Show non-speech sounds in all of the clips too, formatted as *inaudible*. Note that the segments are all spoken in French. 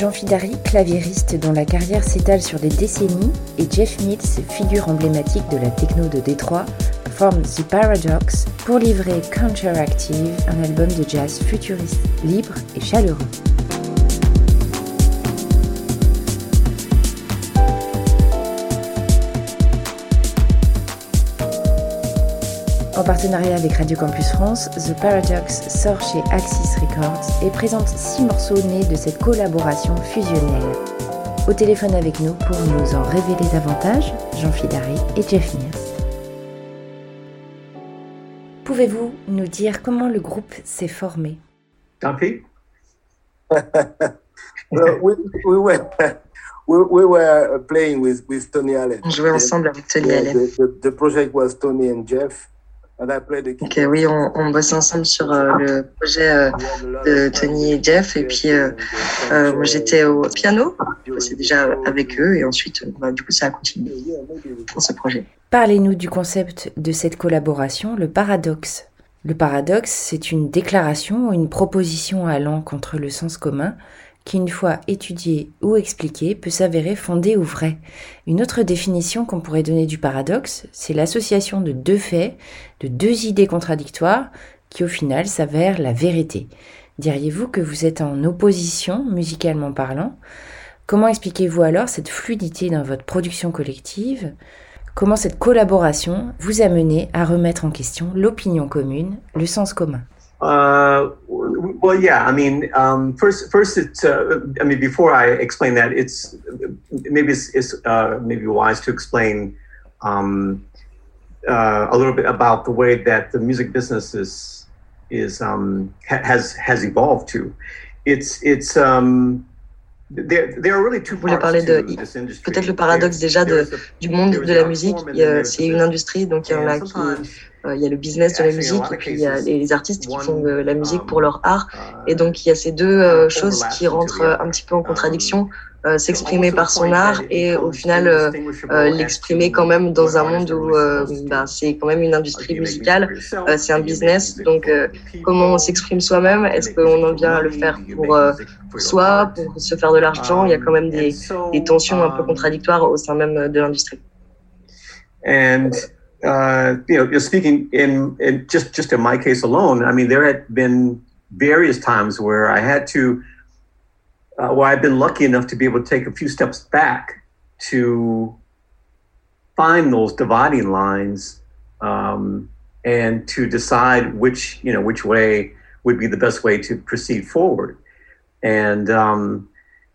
Jean Fidari, claviériste dont la carrière s'étale sur des décennies, et Jeff Mills, figure emblématique de la techno de Détroit, forment The Paradox pour livrer Counteractive, un album de jazz futuriste, libre et chaleureux. Partenariat avec Radio Campus France, The Paradox sort chez Axis Records et présente six morceaux nés de cette collaboration fusionnelle. Au téléphone avec nous pour nous en révéler davantage, Jean Fidari et Jeff Mears. Pouvez-vous nous dire comment le groupe s'est formé? Jean *laughs* we, we, were, we, were playing with, with Tony Allen. On jouait ensemble avec Tony Allen. The, the, the project was Tony and Jeff. Ok, oui, on, on bosse ensemble sur euh, le projet euh, de Tony et Jeff. Et puis, euh, moi, j'étais au piano, c'est déjà avec eux. Et ensuite, bah, du coup, ça a continué pour ce projet. Parlez-nous du concept de cette collaboration, le paradoxe. Le paradoxe, c'est une déclaration ou une proposition allant contre le sens commun qui, une fois étudié ou expliqué, peut s'avérer fondé ou vrai. Une autre définition qu'on pourrait donner du paradoxe, c'est l'association de deux faits, de deux idées contradictoires, qui au final s'avèrent la vérité. Diriez-vous que vous êtes en opposition, musicalement parlant? Comment expliquez-vous alors cette fluidité dans votre production collective? Comment cette collaboration vous a mené à remettre en question l'opinion commune, le sens commun? Uh, well, yeah. I mean, um, first, first, it's. Uh, I mean, before I explain that, it's maybe it's, it's uh, maybe wise to explain um, uh, a little bit about the way that the music business is is um, ha- has has evolved to. It's it's. Um, Je voulais parler de peut-être le paradoxe déjà de, du monde de la musique. C'est une industrie, donc il y en a qui euh, il y a le business de la musique et puis il y a les artistes qui font de la musique pour leur art. Et donc il y a ces deux euh, choses qui rentrent un petit peu en contradiction. Euh, s'exprimer par son art et au final l'exprimer quand même dans un monde où ben, c'est quand même une industrie musicale, c'est un business. Donc comment on s'exprime soi-même? Est-ce qu'on en vient à le faire pour, soi, pour se faire de l'argent? Il y a quand même des, des tensions un peu contradictoires au sein même de l'industrie. Uh, you know, just speaking in, in just just in my case alone, I mean, there had been various times where I had to, uh, where I've been lucky enough to be able to take a few steps back to find those dividing lines um, and to decide which you know which way would be the best way to proceed forward, and um,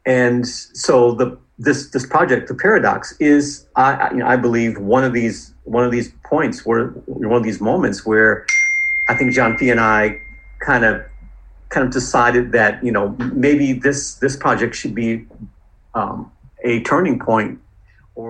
and so the this this project, the paradox, is I you know, I believe one of these one of these points where one of these moments where I think John P and I kind of kind of decided that you know maybe this this project should be um, a turning point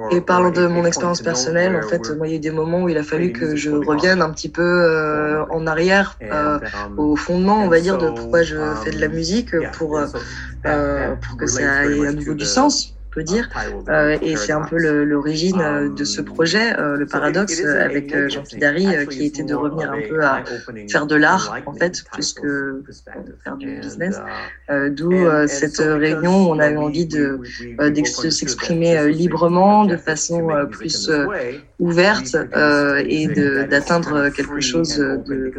Et parlant de mon expérience personnelle, en fait, moi, il y a eu des moments où il a fallu que je revienne un petit peu euh, en arrière, euh, um, au fondement, on va dire, de pourquoi je fais de la um, musique, pour, euh, pour que ça ait à nouveau du sens dire. Euh, et c'est un peu l'origine euh, de ce projet, euh, le paradoxe, avec Jean Fidari, qui était de revenir un peu à faire de l'art, en fait, plus que faire du business. D'où cette réunion où on a eu envie de, s'exprimer librement, de façon plus ouverte et d'atteindre quelque chose de,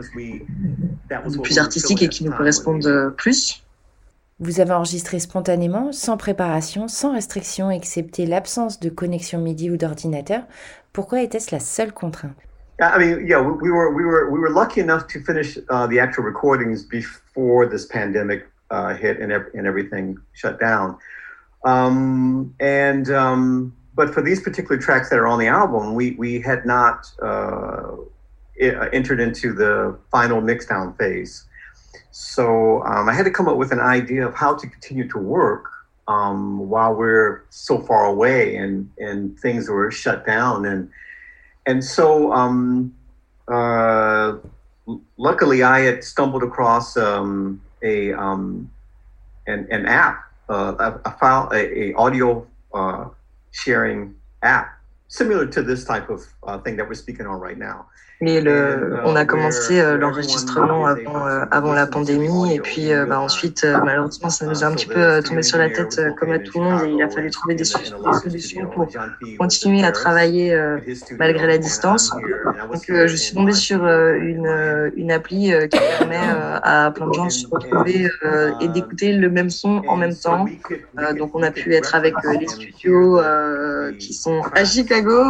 de plus artistique et qui nous corresponde plus. Vous avez enregistré spontanément, sans préparation, sans restriction, excepté l'absence de connexion MIDI ou d'ordinateur. Pourquoi était-ce la seule contrainte? I mean, yeah, we were we were we were lucky enough to finish uh, the actual recordings before this pandemic uh, hit and and everything shut down. Um, and um, but for these particular tracks that are on the album, we we had not uh, entered into the final mixdown phase. So um, I had to come up with an idea of how to continue to work um, while we're so far away and, and things were shut down. And, and so um, uh, luckily I had stumbled across um, a, um, an, an app, uh, a, a, file, a, a audio uh, sharing app similar to this type of uh, thing that we're speaking on right now. Mais le, on a commencé euh, l'enregistrement avant, euh, avant la pandémie et puis euh, bah, ensuite, malheureusement, ça nous a un petit peu tombé sur la tête comme à tout le monde et il a fallu trouver des, solutions pour continuer à travailler malgré la distance. Donc, je suis tombée sur une, une appli qui permet à plein de gens de se retrouver et d'écouter le même son en même temps. donc, on a pu être avec les studios qui sont à Chicago,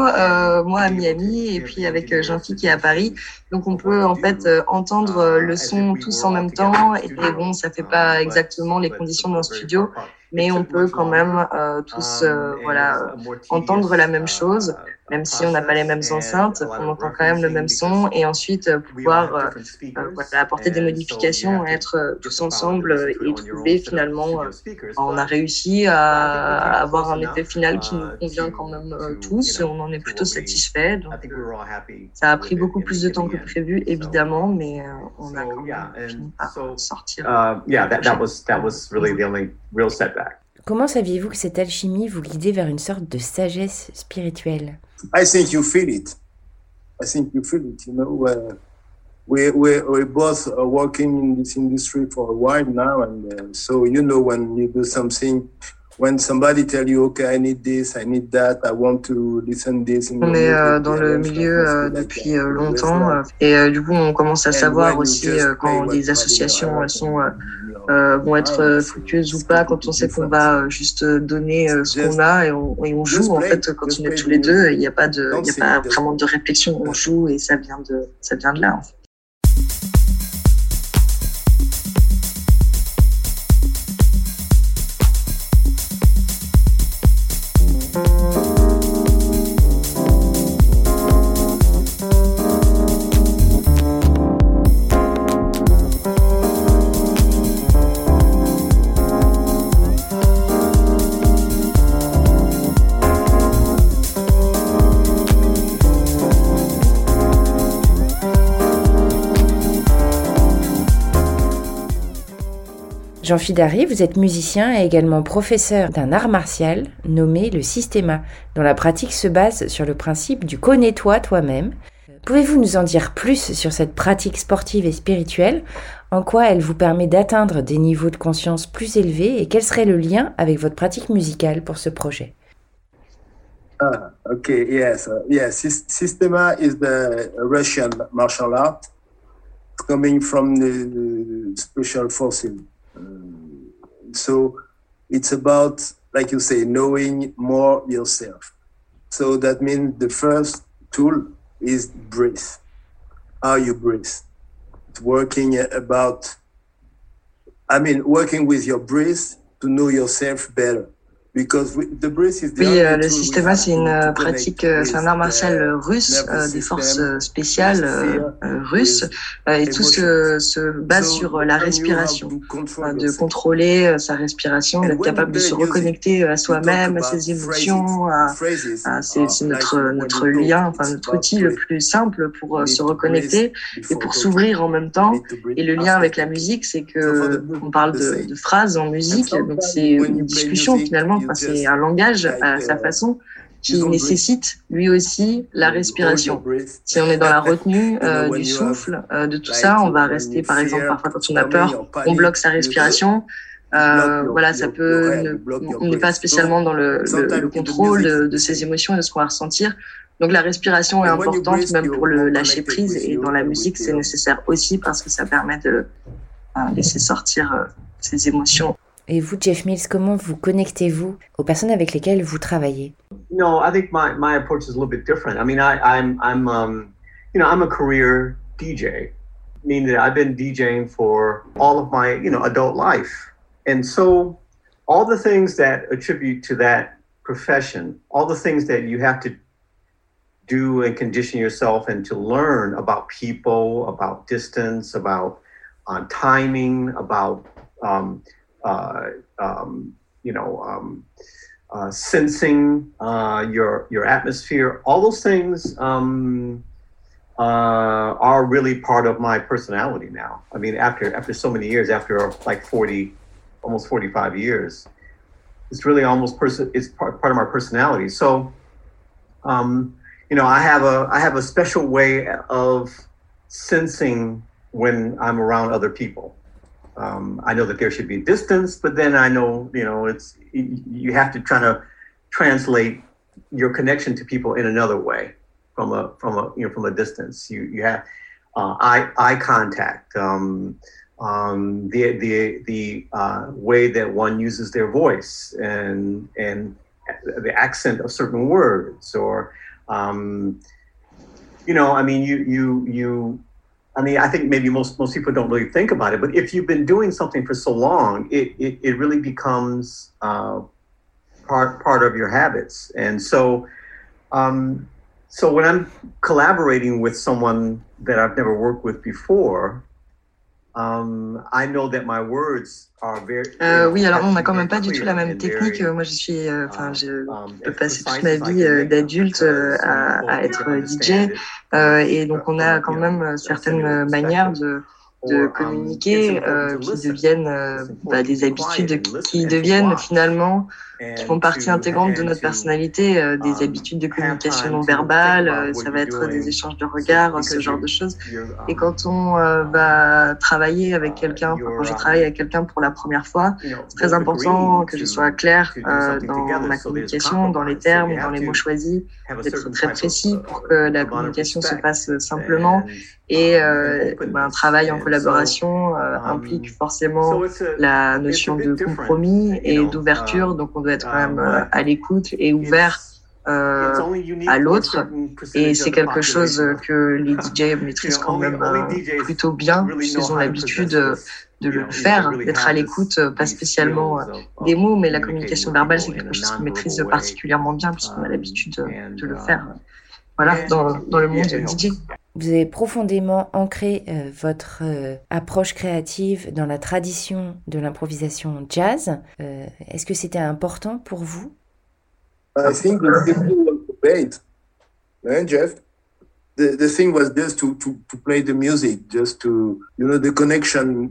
moi à Miami et puis avec Jean-Philippe qui est Paris. Donc on peut en fait euh, entendre euh, le son tous en même temps et bon, ça fait pas exactement les conditions d'un studio, mais on peut quand même euh, tous voilà entendre la même chose même si on n'a pas les mêmes enceintes, on entend quand même le même son et ensuite euh, pouvoir euh, euh, voilà, apporter des modifications, être tous ensemble et trouver finalement, on a réussi à avoir un effet final qui nous convient quand même tous, on en est plutôt satisfait. Donc, ça a pris beaucoup plus de temps que prévu, évidemment, mais on a quand même fini par sortir. Comment saviez-vous que cette alchimie vous guidait vers une sorte de sagesse spirituelle? I think you feel it. I think you feel it. You know, uh, we we we both are working in this industry for a while now, and uh, so you know when you do something. When somebody tell you, okay, I need this, I need that, I want to listen this. On est euh, dans le milieu euh, depuis euh, longtemps et euh, du coup on commence à savoir aussi quand des associations elles sont euh, vont être euh, fructueuses ou pas quand on sait qu'on va euh, juste donner ce qu'on a et on, et on, joue en fait quand on est tous les deux il n'y a pas de il y a pas vraiment de réflexion. On joue et ça vient de ça vient de là en fait. Jean Fidari, vous êtes musicien et également professeur d'un art martial nommé le systéma, dont la pratique se base sur le principe du connais-toi toi-même. Pouvez-vous nous en dire plus sur cette pratique sportive et spirituelle? En quoi elle vous permet d'atteindre des niveaux de conscience plus élevés et quel serait le lien avec votre pratique musicale pour ce projet? Ah, okay, yes, uh, yes. Systema is the Russian martial art coming from the special forces. So it's about, like you say, knowing more yourself. So that means the first tool is breathe. How you breathe. It's working about, I mean, working with your breath to know yourself better. Oui, euh, le systéma, c'est une euh, pratique, euh, c'est un art martial russe, des forces spéciales russes, et tout se, se base sur la respiration, de contrôler sa respiration, d'être capable de se reconnecter à soi-même, à ses émotions, à, c'est notre, notre lien, enfin notre outil le plus simple pour se reconnecter et pour s'ouvrir en même temps. Et le lien avec la musique, c'est que on parle de, de phrases en musique, donc c'est une discussion finalement c'est un langage à sa façon qui nécessite lui aussi la respiration. Si on est dans la *laughs* retenue euh, du souffle, euh, de tout ça, on va rester, par exemple, parfois quand on a peur, on bloque sa respiration. Euh, voilà, ça peut. on n'est pas spécialement dans le, le, contrôle de, de, ses émotions et de ce qu'on va ressentir. Donc la respiration est importante même pour le lâcher prise et dans la musique c'est nécessaire aussi parce que ça permet de laisser sortir ses émotions Et vous, Jeff Mills, comment vous connectez-vous aux personnes avec lesquelles vous travaillez? No, I think my, my approach is a little bit different. I mean, I, I'm, I'm, um, you know, I'm a career DJ, meaning that I've been DJing for all of my, you know, adult life. And so all the things that attribute to that profession, all the things that you have to do and condition yourself and to learn about people, about distance, about uh, timing, about um, um, you know, um, uh, sensing uh, your your atmosphere. All those things um, uh, are really part of my personality now. I mean, after after so many years, after like forty, almost forty five years, it's really almost person. It's part part of my personality. So. um, you know, I have a I have a special way of sensing when I'm around other people. Um, I know that there should be distance, but then I know, you know, it's you have to try to translate your connection to people in another way from a from a you know from a distance. You you have uh, eye eye contact, um, um, the the the uh, way that one uses their voice and and the accent of certain words, or um, you know, I mean, you you you. I mean, I think maybe most most people don't really think about it, but if you've been doing something for so long, it it, it really becomes uh, part part of your habits, and so. Um, so when I'm collaborating with someone that I've never worked with before, um, I know that my words are very, euh, oui, alors on n'a quand même pas du tout la même technique. Moi, je suis, euh, enfin, euh, j'ai passé toute ma vie euh, d'adulte euh, à, à, être DJ, et donc on a quand même certaines manières de de communiquer qui deviennent bah, des habitudes qui deviennent finalement qui font partie intégrante de notre personnalité, euh, des habitudes de communication non verbale, ça va être des échanges de regards, ce genre de choses. Et quand on va travailler avec quelqu'un, quand je travaille avec quelqu'un pour la première fois, c'est très important que je sois clair dans ma communication, dans les termes, dans les mots choisis, d'être très précis pour que la communication se passe simplement et euh, ben, un travail en collaboration euh, implique forcément la notion de compromis et d'ouverture. Donc on doit être quand même euh, à l'écoute et ouvert euh, à l'autre. Et c'est quelque chose que les *laughs* DJ maîtrisent quand même plutôt bien, puisqu'ils ont l'habitude de le faire, d'être à l'écoute, pas spécialement des mots, mais la communication verbale, c'est quelque chose qu'ils maîtrisent particulièrement bien, puisqu'on a l'habitude de le faire. Voilà, dans, dans le monde DJ. Vous avez profondément ancré euh, votre euh, approche créative dans la tradition de l'improvisation jazz. Euh, Est-ce que c'était important pour vous? I think the people great. And Jeff, the, the thing was just to, to, to play the music, just to, you know, the connection,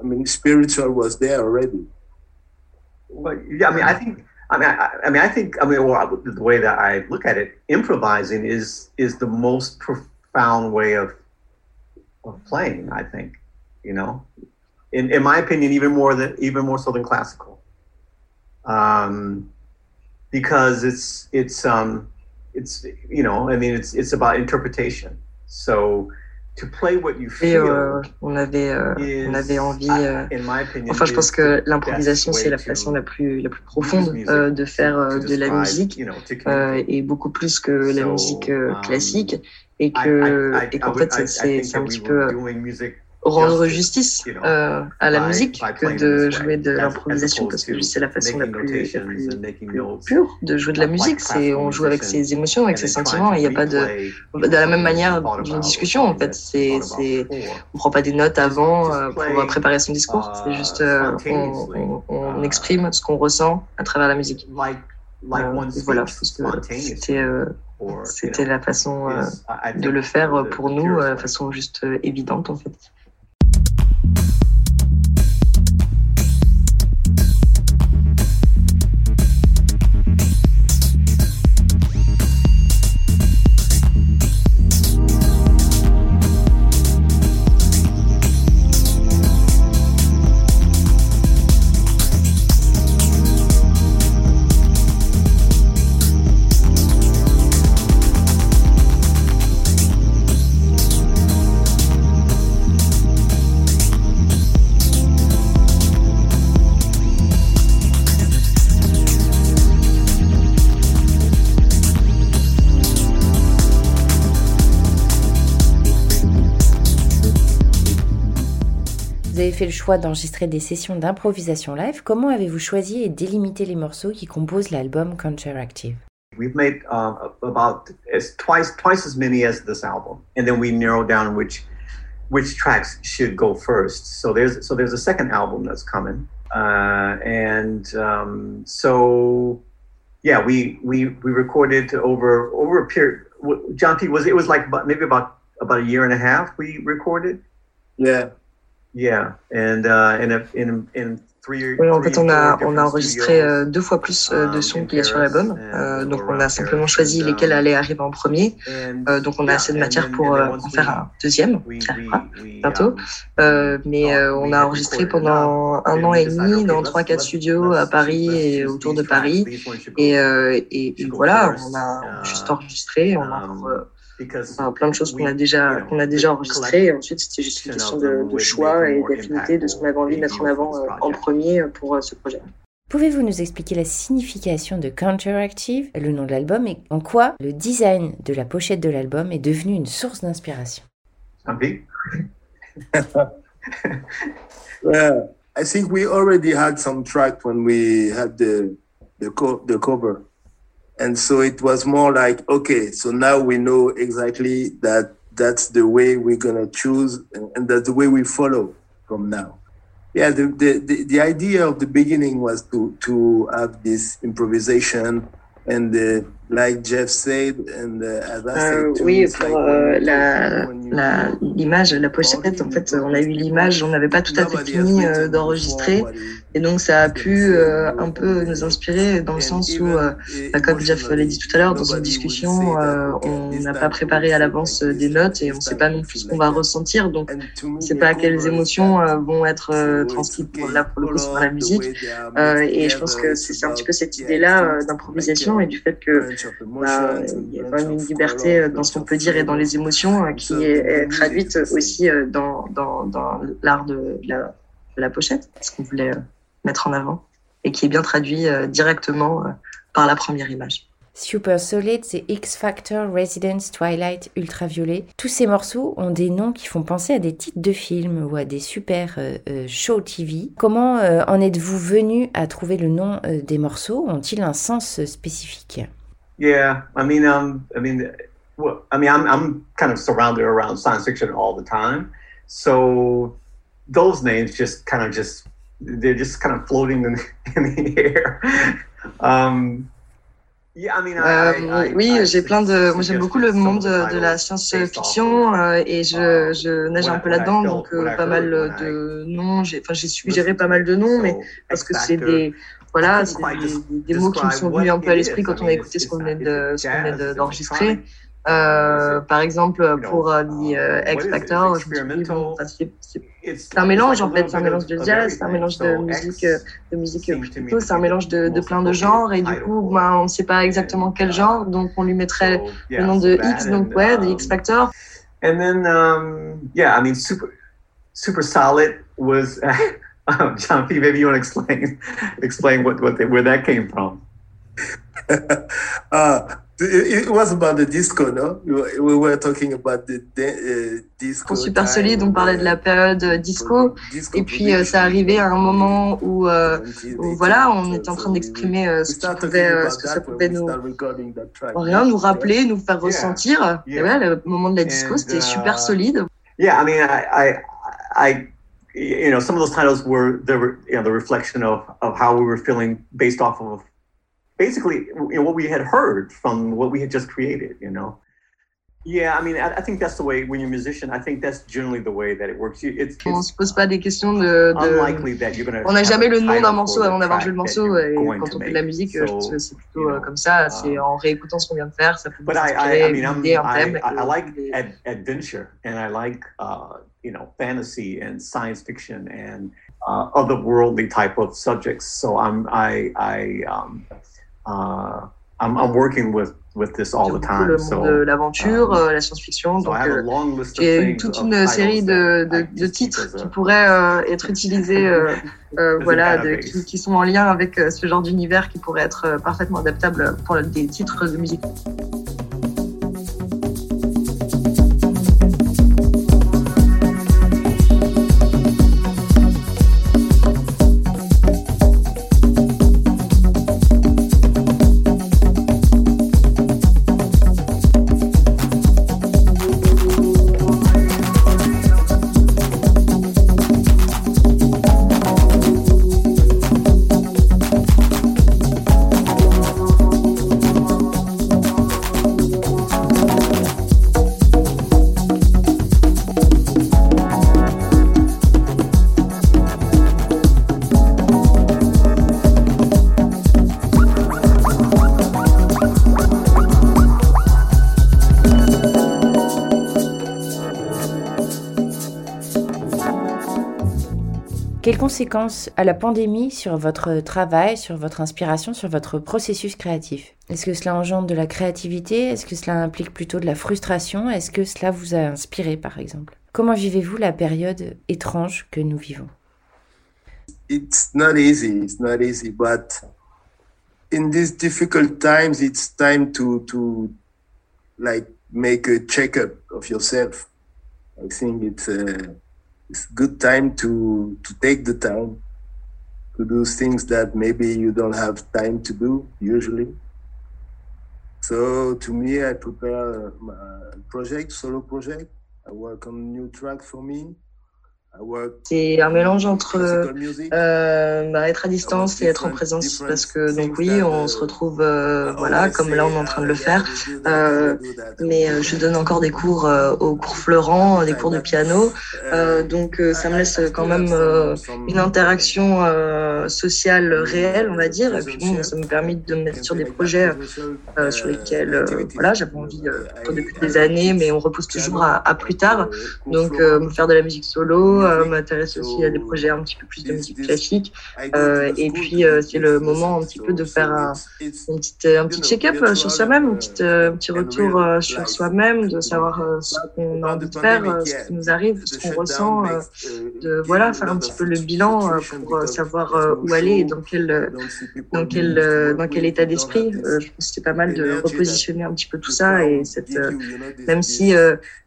I mean, spiritual was there already. Well, yeah, I mean, I think I mean, I, I, mean, I think, I mean, well, the way that I look at it, improvising is is the most profound way of of playing. I think, you know, in in my opinion, even more than even more so than classical, um, because it's it's um it's you know, I mean, it's it's about interpretation. So Et euh, on avait, euh, on avait envie. Euh, enfin, je pense que l'improvisation, c'est la façon la plus, la plus profonde euh, de faire euh, de la musique, et beaucoup plus que la musique um, classique, et que, et qu'en fait, c'est un petit peu rendre justice euh, à la musique que de jouer de l'improvisation parce que c'est la façon la plus, la plus, pure de jouer de la musique. C'est on joue avec ses émotions, avec ses sentiments. Il n'y a pas de de la même manière d'une discussion en fait. C'est c'est on prend pas des notes avant euh, pour préparer son discours. C'est juste euh, on, on, on, exprime ce qu'on ressent à travers la musique. Euh, voilà, je pense que c'était c'était la façon de le faire pour nous, de façon juste évidente en fait. Choix d'enregistrer des sessions d'improvisation live, comment avez-vous choisi et délimité les morceaux qui composent l'album Counteractive We've made um, about as, twice twice as many as this album, and then we narrow down which which tracks should go first. So there's so there's a second album that's coming, uh, and um, so yeah, we we we recorded over over a period. John P was it was like maybe about about a year and a half we recorded? Yeah, Yeah, and uh, in, a, in, in oui, en fait, on a, on a enregistré euh, deux fois plus euh, de um, sons qu'il y a sur l'album. Euh, donc, on a simplement choisi lesquels allaient arriver en premier. donc, on a assez de matière pour en faire un deuxième, qui arrivera bientôt. mais on a enregistré pendant un an et demi dans trois, quatre studios à Paris et autour de Paris. Et, et, et voilà, on a juste enregistré. On a Enfin, plein de choses qu'on a déjà qu'on a déjà enregistrées. Et ensuite, c'était juste une question de, de choix et d'affinité de ce qu'on avait envie de mettre en avant euh, en premier euh, pour euh, ce projet. Pouvez-vous nous expliquer la signification de Counteractive, le nom de l'album, et en quoi le design de la pochette de l'album est devenu une source d'inspiration? *laughs* Well, I think we already had some track when we had the the, co the cover. And so it was more like, okay, so now we know exactly that that's the way we're going to choose and, that's the way we follow from now. Yeah, the, the, the, the, idea of the beginning was to, to have this improvisation and uh, like Jeff said, and uh, euh, oui, pour euh, la, la, l'image, la pochette, en fait, on a eu l'image, on n'avait pas tout à fait fini euh, d'enregistrer. Et donc, ça a pu euh, un peu nous inspirer dans le sens où, euh, bah, comme Jeff l'a dit tout à l'heure, dans une discussion, euh, on n'a pas préparé à l'avance des notes et on ne sait pas non plus ce qu'on va ressentir. Donc, on ne sait pas quelles émotions vont être transmises pour, là, pour le coup, sur la musique. et je pense que c'est un petit peu cette idée-là d'improvisation et du fait que bah, il y a quand même une liberté dans ce qu'on peut dire et dans les émotions qui est, traduite aussi dans, dans, dans l'art de la, de la pochette, ce qu'on voulait mettre en avant et qui est bien traduit euh, directement euh, par la première image. Super Solid, c'est X Factor, Residence, Twilight, Ultraviolet. Tous ces morceaux ont des noms qui font penser à des titres de films ou à des super euh, shows TV. Comment en êtes-vous venu à trouver le nom des morceaux? Ont-ils un sens spécifique? Yeah, I mean, um, I mean, well, I mean, I'm, I'm kind of surrounded around science fiction all the time, so those names just kind of just they're just kind of floating in, *laughs* in the air. *laughs* Um, euh, oui, j'ai plein de. Moi, j'aime beaucoup le monde de, la science-fiction euh, et je, je nage un peu là-dedans, donc euh, pas mal de noms. J'ai, enfin, j'ai suggéré pas mal de noms, mais parce que c'est des, voilà, c'est des, des, mots qui me sont venus un peu à l'esprit quand on a écouté ce qu'on venait de, d'enregistrer. Euh, par exemple, pour euh, euh X Factor, c'est un mélange en fait, c'est un mélange de jazz, c'est un mélange de musique, de musique plutôt, c'est un mélange de, de, plein de genres et du coup, ben, on ne sait pas exactement quel genre, donc on lui mettrait le nom de X, donc ouais, de X Factor. And then, um, yeah, I mean, super, super solid was. *laughs* oh, *laughs* John P. Maybe you want to explain, explain what, what they, where that came from. *laughs* uh, It was about the disco, no? We were talking about the uh, disco. Pour Super Solide, on parlait de la période euh, disco, et puis euh, ça arrivait à un moment où, euh, où voilà, on était en train d'exprimer euh, ce, qui pouvait, euh, ce que ça pouvait nous, rien nous rappeler, nous faire ressentir. Et ouais, le moment de la disco, c'était super uh, solide. Yeah, I mean, I, I, I, you know, some of those titles were the, you know, the reflection of, of how we were feeling based off of basically you know, what we had heard from what we had just created, you know. Yeah, I mean, I, I think that's the way when you're a musician. I think that's generally the way that it works. It's, it's on se pose pas des questions de. de... On n'a jamais le nom d'un morceau avant d'avoir joué le morceau. Et quand on fait de la musique, so, c'est plutôt you know, comme ça. C'est en réécoutant ce qu'on vient de faire, ça peut nous inspirer une idée, un thème. I, I like ad adventure and I like uh, you know fantasy and science fiction and uh, otherworldly type of subjects. So I'm I I um, uh, I'm, I'm working with with this all the time. Le monde de l'aventure, um, la science-fiction. Donc, euh, j'ai toute une série de, de, de titres qui pourraient euh, être utilisés, euh, *laughs* euh voilà, de, qui, qui, sont en lien avec euh, ce genre d'univers qui pourrait être euh, parfaitement adaptable pour des titres de musique. Conséquences a la pandémie sur votre travail, sur votre inspiration, sur votre processus créatif? Est-ce que cela engendre de la créativité? Est-ce que cela implique plutôt de la frustration? Est-ce que cela vous a inspiré par exemple? Comment vivez-vous la période étrange que nous vivons? It's not easy, it's not easy, but in these difficult times it's time to to like make a checkup of yourself. I think it's it's good time to to take the time to do things that maybe you don't have time to do usually. So to me, I prepare a project, solo project. I work on new track for me. C'est un mélange entre euh, bah, être à distance et être en présence. parce que donc oui on se retrouve euh, voilà comme là on est en train de le faire. euh, mais euh, je donne encore des cours euh, au cours Florent des cours de piano. Donc ça me laisse quand même une interaction sociale réelle on va dire. Et puis bon ça me permet de me mettre sur des projets sur lesquels voilà j'avais envie depuis des années mais on repousse toujours à, à plus tard. donc me faire de la musique solo m'intéresse aussi à des projets un petit peu plus de musique classique. Euh, et puis, euh, c'est le moment un petit peu de faire un, petite, un petit check-up sur soi-même, un petit, un petit retour sur soi-même, de savoir ce qu'on a envie de faire, ce qui nous arrive, ce qu'on ressent, de voilà, faire un petit peu le bilan pour savoir où aller et dans quel, dans quel, dans quel état d'esprit. je pense que c'est pas mal de repositionner un petit peu tout ça et cette, même si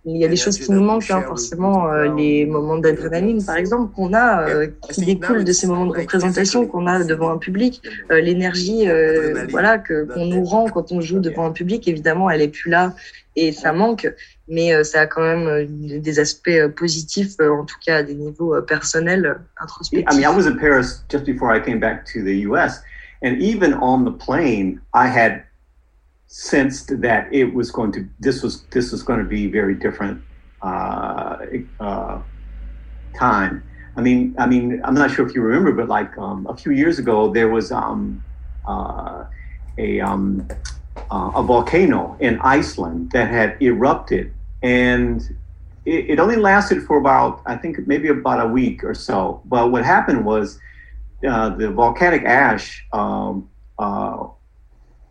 il y a des choses qui nous manquent, hein, forcément, les moments d'adrénaline, par exemple, qu'on a, euh, qui découlent de ces moments de représentation qu'on a devant un public. Euh, l'énergie, euh, voilà, que qu'on nous rend quand on joue devant un public, évidemment, elle est plus là et ça manque, mais ça a quand même des aspects positifs, en tout cas à des niveaux personnels, introspectifs. I mean, I was in Paris just before I came back to the U.S. And even on the plane, I had sensed that it was going to this was this was going to be very different uh, uh, time. I mean, I mean, I'm not sure if you remember, but like um, a few years ago, there was um, uh, a um, uh, a volcano in Iceland that had erupted, and it, it, only lasted for about I think maybe about a week or so. But what happened was uh, the volcanic ash um, uh,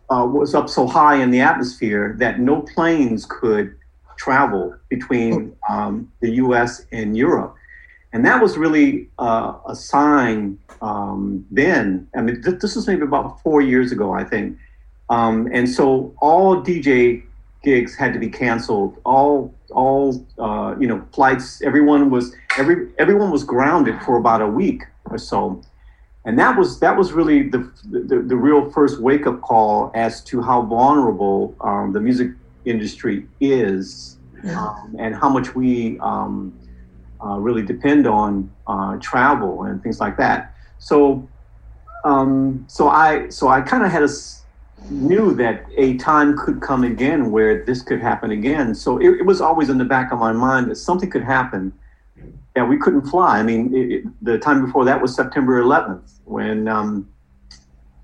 uh, was up so high in the atmosphere that no planes could travel between um, the U.S. and Europe, and that was really uh, a sign um, then. I mean, th- this was maybe about four years ago, I think, um, and so all DJ gigs had to be canceled. All all uh, you know flights. Everyone was every everyone was grounded for about a week or so and that was that was really the the, the real first wake up call as to how vulnerable um, the music industry is, yeah. um, and how much we um, uh, really depend on uh, travel and things like that. So, um, so I so I kind of had a knew that a time could come again where this could happen again. So it, it was always in the back of my mind that something could happen yeah, we couldn't fly. I mean, it, it, the time before that was September 11th when um,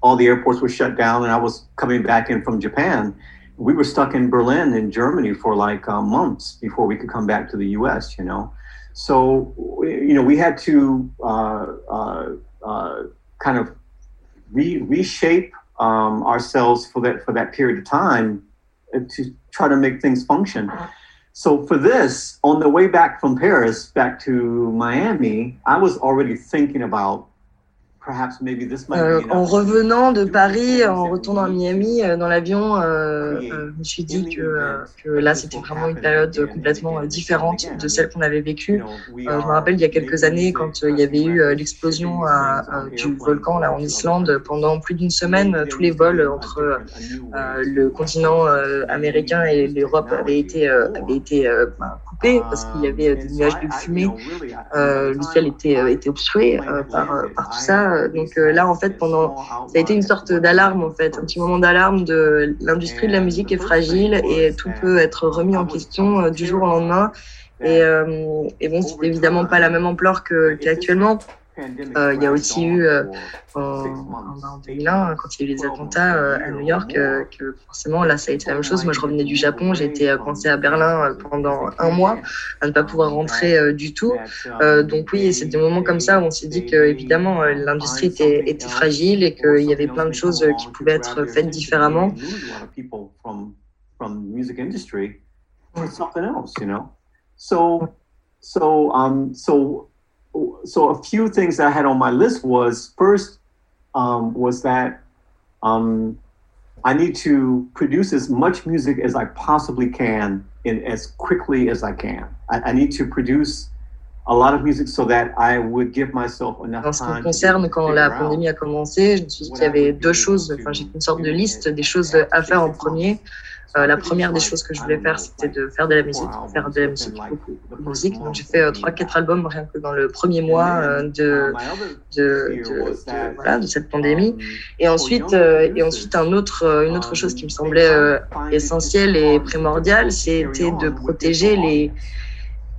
all the airports were shut down, and I was coming back in from Japan. We were stuck in Berlin in Germany for like uh, months before we could come back to the U.S. You know, so you know we had to uh, uh, uh kind of re- reshape um, ourselves for that for that period of time to try to make things function. So for this, on the way back from Paris back to Miami, I was already thinking about Euh, en revenant de Paris, en retournant à Miami, euh, dans l'avion, euh, je me suis dit que, que là, c'était vraiment une période complètement différente de celle qu'on avait vécue. je me rappelle il y a quelques années, quand il y avait eu l'explosion du volcan là en Islande, pendant plus d'une semaine, tous les vols entre le continent américain et l'Europe avaient été, avaient été ben, coupés parce qu'il y avait des nuages de fumée. le ciel était, était obstrué par, par tout ça. Donc euh, là, en fait, pendant, ça a été une sorte d'alarme, en fait, un petit moment d'alarme de l'industrie de la musique est fragile et tout peut être remis en question euh, du jour au lendemain. Et, euh, et bon, c'est évidemment pas la même ampleur qu'actuellement. Euh, il y a aussi eu euh, en, 2001, quand il y a eu les attentats euh, à New York, que forcément là ça a été la même chose. Moi je revenais du Japon, j'ai été coincée à Berlin pendant un mois à ne pas pouvoir rentrer du tout. donc oui, c'est des moments comme ça où on s'est dit que évidemment l'industrie était, était, fragile et qu'il y avait plein de choses qui pouvaient être faites différemment. So, so, um, so so a few things I had on my list was first um, was that um, I need to produce as much music as I possibly can in as quickly as I can. I, I need to produce en ce qui me concerne, quand la pandémie a commencé, je me suis dit qu'il y avait deux choses. Enfin, j'ai une sorte de liste des choses à faire en premier. Euh, la première des choses que je voulais faire, c'était de faire de la musique, faire de la musique, beaucoup, de musique. Donc j'ai fait euh, trois, quatre albums rien que dans le premier mois euh, de, de, de, voilà, de cette pandémie. Et ensuite, et ensuite un autre, une autre chose qui me semblait essentielle et primordiale, c'était de protéger les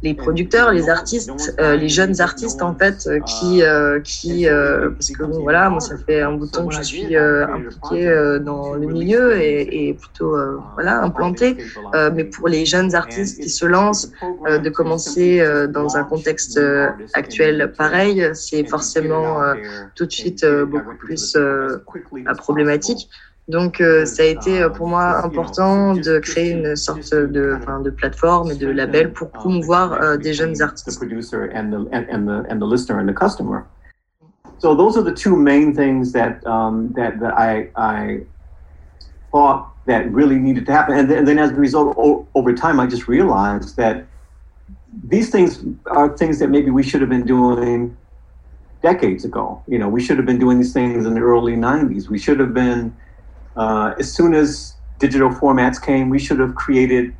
les producteurs, les artistes, euh, les jeunes artistes en fait, euh, qui, euh, qui, parce que bon, voilà, moi ça fait un bout de temps que je suis impliquée dans le milieu et, et plutôt voilà implanté. mais pour les jeunes artistes qui se lancent, de commencer dans un contexte actuel pareil, c'est forcément tout de suite beaucoup plus problématique. Donc, euh, ça a été euh, pour moi important de créer une sorte de, enfin, de plateforme et de label pour promouvoir euh, des jeunes artistes. So those are the two main things that um, that, that I, I thought that really needed to happen, and then, and then as a result, over time, I just realized that these things are things that maybe we should have been doing decades ago. You know, we should have been doing these things in the early '90s. We should have been uh, as soon as digital formats came, we should have created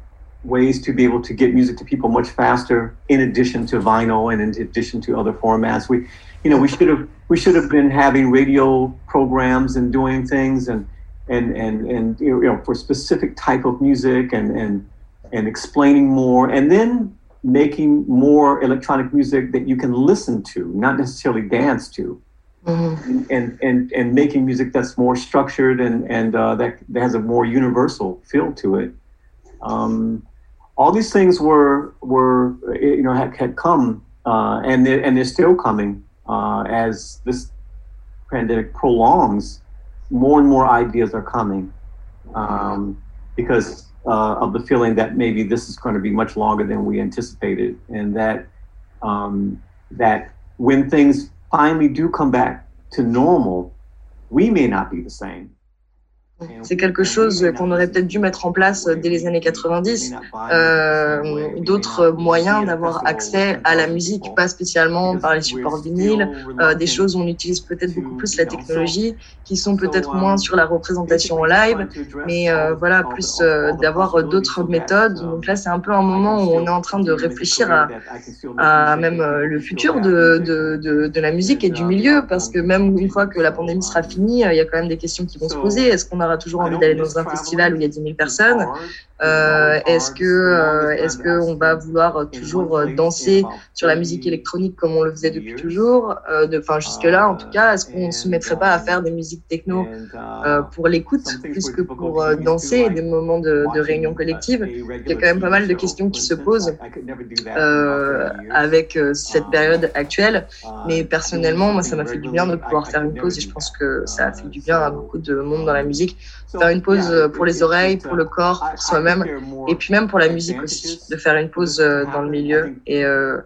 ways to be able to get music to people much faster in addition to vinyl and in addition to other formats. We you know we should have we should have been having radio programs and doing things and and and and you know for specific type of music and and and explaining more and then making more electronic music that you can listen to not necessarily dance to and, and and making music that's more structured and and uh, that, that has a more universal feel to it. Um, all these things were were you know had, had come uh, and they're, and they're still coming uh, as this pandemic prolongs. More and more ideas are coming um, because uh, of the feeling that maybe this is going to be much longer than we anticipated, and that um, that when things finally do come back to normal, we may not be the same. C'est quelque chose qu'on aurait peut-être dû mettre en place dès les années 90. Euh, D'autres moyens d'avoir accès à la musique, pas spécialement par les supports vinyles, euh, des choses où on utilise peut-être beaucoup plus la technologie, qui sont peut-être moins sur la représentation en live, mais euh, voilà, plus d'avoir d'autres méthodes. Donc là, c'est un peu un moment où on est en train de réfléchir à, même le futur de, de, de, de, la musique et du milieu, parce que même une fois que la pandémie sera finie, il y a quand même des questions qui vont se poser. Est-ce qu'on a toujours envie d'aller dans un festival où il y a 10 000 personnes euh, Est-ce que euh, est-ce que on va vouloir toujours danser sur la musique électronique comme on le faisait depuis toujours? Enfin jusque là, en tout cas, est-ce qu'on se mettrait pas à faire des musiques techno euh, pour l'écoute plus que pour danser, des moments de, de réunion collective? Il y a quand même pas mal de questions qui se posent avec cette période actuelle. Mais personnellement, moi, ça m'a fait du bien de pouvoir faire une pause et je pense que ça a fait du bien à beaucoup de monde dans la musique faire une pause euh, pour les oreilles, pour le corps, pour soi-même, et puis même pour la musique aussi, de faire une pause euh, dans le milieu et euh,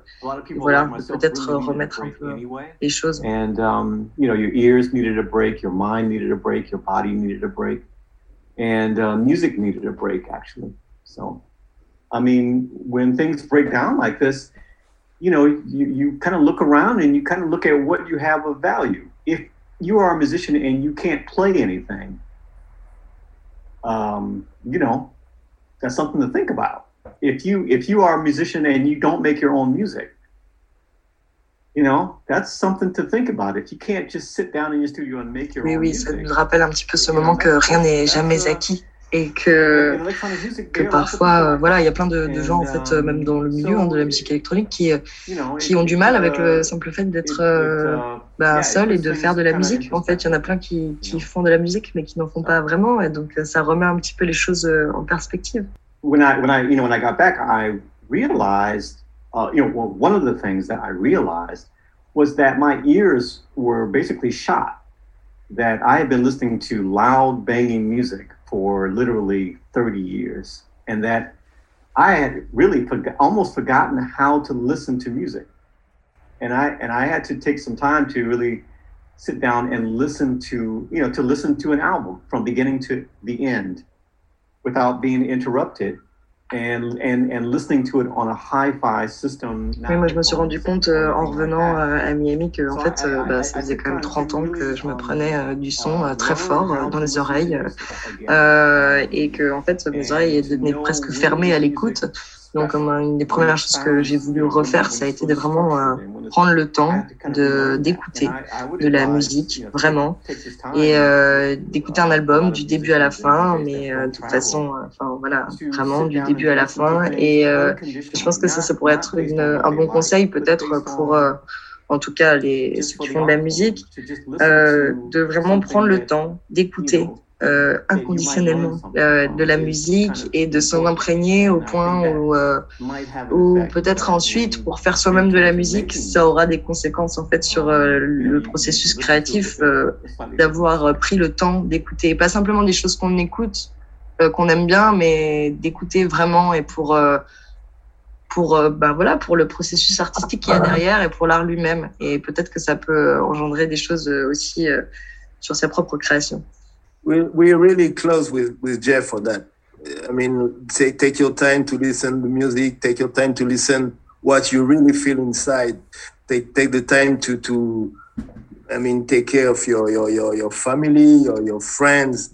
voilà, peut-être remettre un peu les choses. And um, you know, your ears needed a break, your mind needed a break, your body needed a break, and uh, music needed a break actually. So, I mean, when things break down like this, you know, you, you kind of look around and you kind of look at what you have of value. If you are a musician and you can't play anything, um, you know, that's something to think about. If you if you are a musician and you don't make your own music, you know, that's something to think about. If you can't just sit down in your studio and make your oui, own oui, music. Ça nous rappelle un petit peu ce moment que rien n'est jamais acquis. Et que, parfois, voilà, il y a plein de, gens, en fait, um, même dans le milieu hein, de la musique électronique, qui, qui ont du mal avec le simple fait d'être bah, seul et de faire de la musique. En fait, il y en a plein qui, qui font de la musique, mais qui n'en font pas vraiment, et donc ça remet un petit peu les choses en perspective. Was that my ears were basically shot. That I had been listening to loud, banging music for literally 30 years, and that I had really forg- almost forgotten how to listen to music. And I and I had to take some time to really sit down and listen to you know to listen to an album from beginning to the end without being interrupted And, and, and listening to it on a hi-fi system. Oui, moi je me suis rendu compte euh, en revenant euh, à Miami que en fait euh, bah, ça faisait quand même 30 ans que je me prenais euh, du son très fort dans les oreilles et que en fait mes oreilles devenaient presque fermées à l'écoute donc, une des premières choses que j'ai voulu refaire, ça a été de vraiment euh, prendre le temps de d'écouter de la musique, vraiment, et euh, d'écouter un album du début à la fin, mais euh, de toute façon, enfin voilà, vraiment du début à la fin. Et je pense que ça, ça pourrait être une, un bon conseil peut-être pour en tout cas les, ceux qui font de la musique, euh, de vraiment prendre le temps d'écouter euh, inconditionnellement euh, de la musique et de s'en imprégner au point où, euh, où peut-être ensuite, pour faire soi-même de la musique, ça aura des conséquences en fait sur le processus créatif d'avoir pris le temps d'écouter, pas simplement des choses qu'on écoute, qu'on aime bien, mais d'écouter vraiment et pour pour bah voilà pour le processus artistique qu'il y a derrière et pour l'art lui-même. Et peut-être que ça peut engendrer des choses aussi sur sa propre création. We we're really close with, with Jeff for that. I mean, say, take your time to listen to music, take your time to listen what you really feel inside. Take, take the time to, to, I mean, take care of your, your, your, your family, or your friends.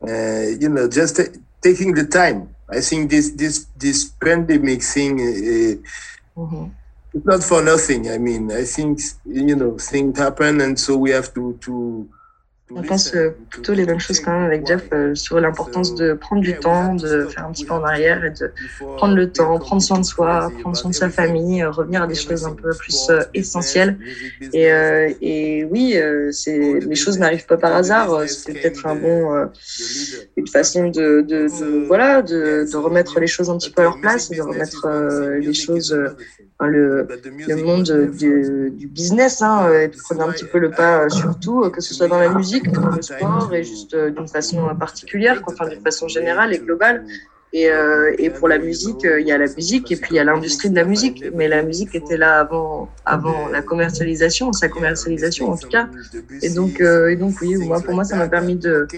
Uh, you know, just t- taking the time. I think this, this, this pandemic thing, uh, mm-hmm. it's not for nothing. I mean, I think, you know, things happen. And so we have to, to, On pense euh, plutôt les mêmes choses quand même avec Jeff euh, sur l'importance de prendre du temps, de faire un petit peu en arrière et de prendre le temps, prendre soin de soi, prendre soin de sa famille, euh, revenir à des choses un peu plus essentielles. Et, et oui, c'est les choses n'arrivent pas par hasard. C'est peut-être un bon, une façon de, de, de voilà, de, de, remettre les choses un petit peu à leur place, de remettre les choses le, le monde du, du business hein, et de prendre un petit peu le pas surtout, que ce soit dans la musique, dans le sport et juste d'une façon particulière, enfin d'une façon générale et globale. Et, euh, et, pour la musique, euh, il y a la musique et puis il y a l'industrie de la musique. Mais la musique était là avant, avant la commercialisation, sa commercialisation en tout cas. Et donc, euh, et donc oui, moi, pour moi, ça m'a permis de,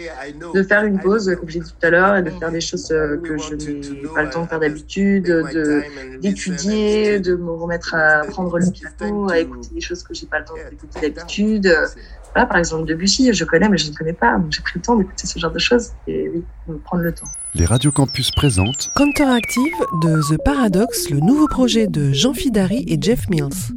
de faire une pause, comme j'ai dit tout à l'heure, et de faire des choses que je n'ai pas le temps de faire d'habitude, de d'étudier, de me remettre à prendre le piano, à écouter des choses que j'ai pas le temps d'écouter d'habitude. Voilà, par exemple, Debussy, je connais, mais je ne connais pas. J'ai pris le temps d'écouter ce genre de choses. Et oui, prendre le temps. Les radios campus Counteractive de The Paradox, le nouveau projet de Jean Fidari et Jeff Mills.